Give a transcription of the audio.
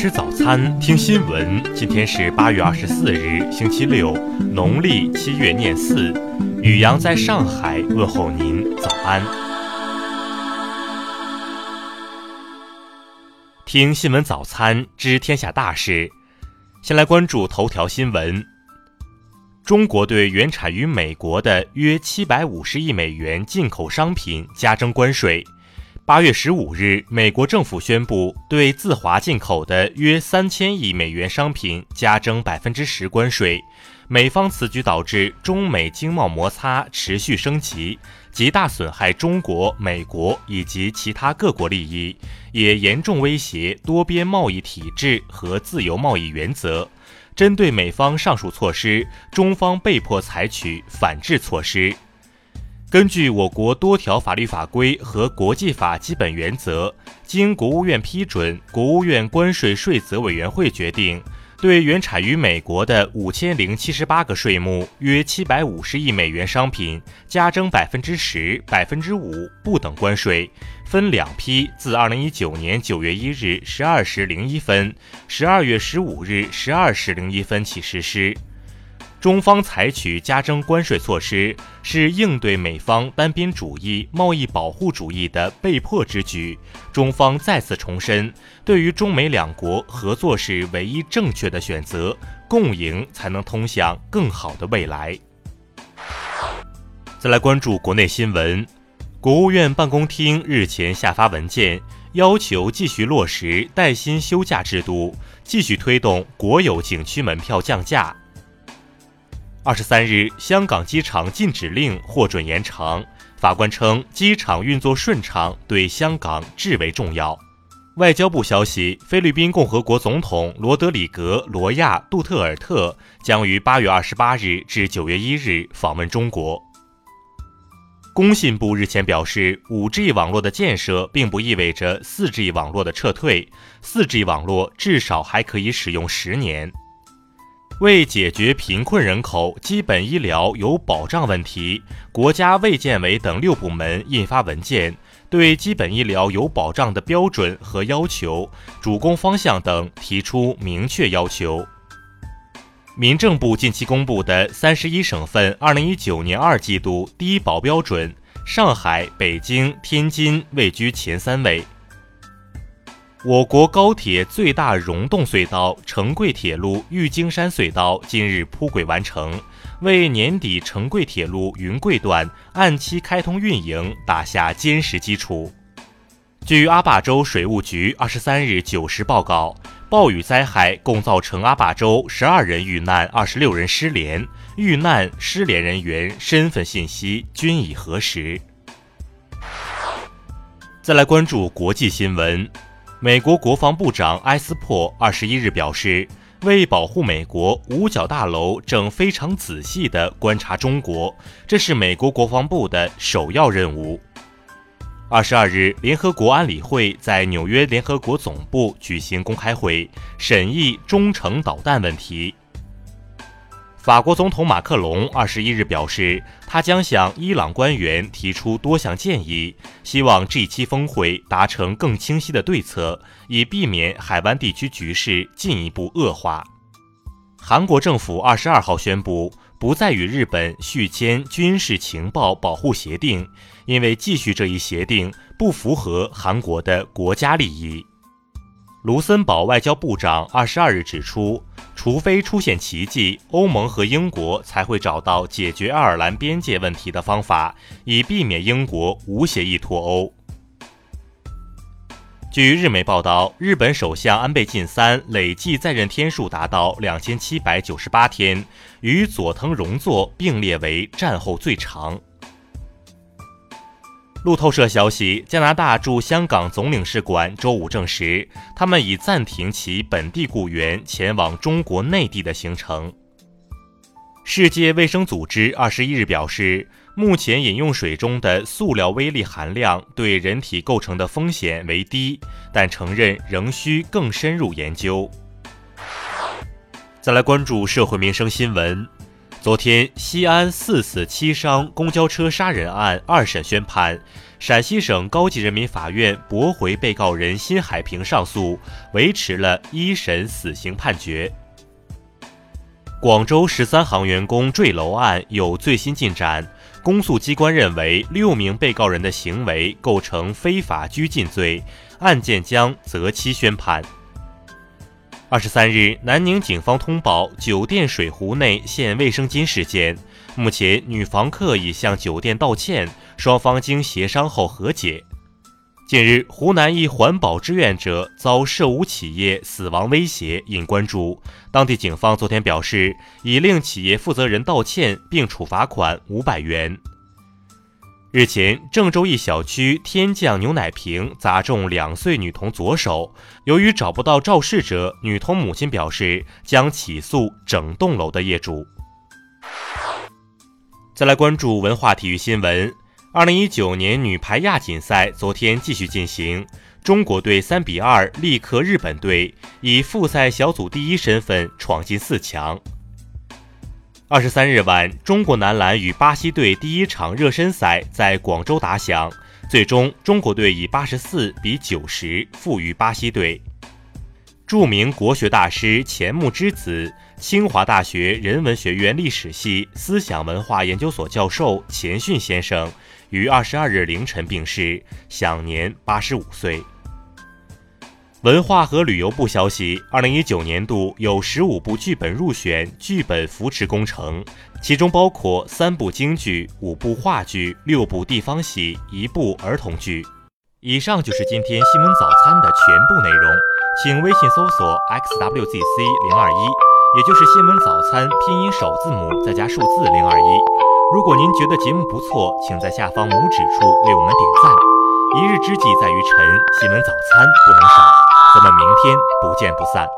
吃早餐，听新闻。今天是八月二十四日，星期六，农历七月廿四。雨阳在上海问候您，早安。听新闻早餐，知天下大事。先来关注头条新闻：中国对原产于美国的约七百五十亿美元进口商品加征关税。八月十五日，美国政府宣布对自华进口的约三千亿美元商品加征百分之十关税。美方此举导致中美经贸摩擦持续升级，极大损害中国、美国以及其他各国利益，也严重威胁多边贸易体制和自由贸易原则。针对美方上述措施，中方被迫采取反制措施。根据我国多条法律法规和国际法基本原则，经国务院批准，国务院关税税则委员会决定，对原产于美国的五千零七十八个税目约七百五十亿美元商品加征百分之十、百分之五不等关税，分两批，自二零一九年九月一日十二时零一分、十二月十五日十二时零一分起实施。中方采取加征关税措施，是应对美方单边主义、贸易保护主义的被迫之举。中方再次重申，对于中美两国合作是唯一正确的选择，共赢才能通向更好的未来。再来关注国内新闻，国务院办公厅日前下发文件，要求继续落实带薪休假制度，继续推动国有景区门票降价。二十三日，香港机场禁止令获准延长。法官称，机场运作顺畅对香港至为重要。外交部消息，菲律宾共和国总统罗德里格·罗亚·杜特尔特将于八月二十八日至九月一日访问中国。工信部日前表示，五 G 网络的建设并不意味着四 G 网络的撤退，四 G 网络至少还可以使用十年。为解决贫困人口基本医疗有保障问题，国家卫健委等六部门印发文件，对基本医疗有保障的标准和要求、主攻方向等提出明确要求。民政部近期公布的三十一省份二零一九年二季度低保标准，上海、北京、天津位居前三位。我国高铁最大溶洞隧道成贵铁路玉京山隧道今日铺轨完成，为年底成贵铁路云贵段按期开通运营打下坚实基础。据阿坝州水务局二十三日九时报告，暴雨灾害共造成阿坝州十二人遇难，二十六人失联，遇难失联人员身份信息均已核实。再来关注国际新闻。美国国防部长埃斯珀二十一日表示，为保护美国，五角大楼正非常仔细地观察中国，这是美国国防部的首要任务。二十二日，联合国安理会在纽约联合国总部举行公开会，审议中程导弹问题。法国总统马克龙二十一日表示，他将向伊朗官员提出多项建议，希望 G7 峰会达成更清晰的对策，以避免海湾地区局势进一步恶化。韩国政府二十二号宣布，不再与日本续签军事情报保护协定，因为继续这一协定不符合韩国的国家利益。卢森堡外交部长二十二日指出。除非出现奇迹，欧盟和英国才会找到解决爱尔兰边界问题的方法，以避免英国无协议脱欧。据日媒报道，日本首相安倍晋三累计在任天数达到两千七百九十八天，与佐藤荣作并列为战后最长。路透社消息，加拿大驻香港总领事馆周五证实，他们已暂停其本地雇员前往中国内地的行程。世界卫生组织二十一日表示，目前饮用水中的塑料微粒含量对人体构成的风险为低，但承认仍需更深入研究。再来关注社会民生新闻。昨天，西安四死七伤公交车杀人案二审宣判，陕西省高级人民法院驳回被告人辛海平上诉，维持了一审死刑判决。广州十三行员工坠楼案有最新进展，公诉机关认为六名被告人的行为构成非法拘禁罪，案件将择期宣判。二十三日，南宁警方通报酒店水壶内现卫生巾事件，目前女房客已向酒店道歉。双方经协商后和解。近日，湖南一环保志愿者遭涉污企业死亡威胁引关注。当地警方昨天表示，已令企业负责人道歉并处罚款五百元。日前，郑州一小区天降牛奶瓶砸中两岁女童左手，由于找不到肇事者，女童母亲表示将起诉整栋楼的业主。再来关注文化体育新闻。二零一九年女排亚锦赛昨天继续进行，中国队三比二力克日本队，以复赛小组第一身份闯进四强。二十三日晚，中国男篮与巴西队第一场热身赛在广州打响，最终中国队以八十四比九十负于巴西队。著名国学大师钱穆之子、清华大学人文学院历史系思想文化研究所教授钱训先生。于二十二日凌晨病逝，享年八十五岁。文化和旅游部消息，二零一九年度有十五部剧本入选剧本扶持工程，其中包括三部京剧、五部话剧、六部地方戏、一部儿童剧。以上就是今天新闻早餐的全部内容，请微信搜索 xwzc 零二一，也就是新闻早餐拼音首字母再加数字零二一。如果您觉得节目不错，请在下方拇指处为我们点赞。一日之计在于晨，新闻早餐不能少。咱们明天不见不散。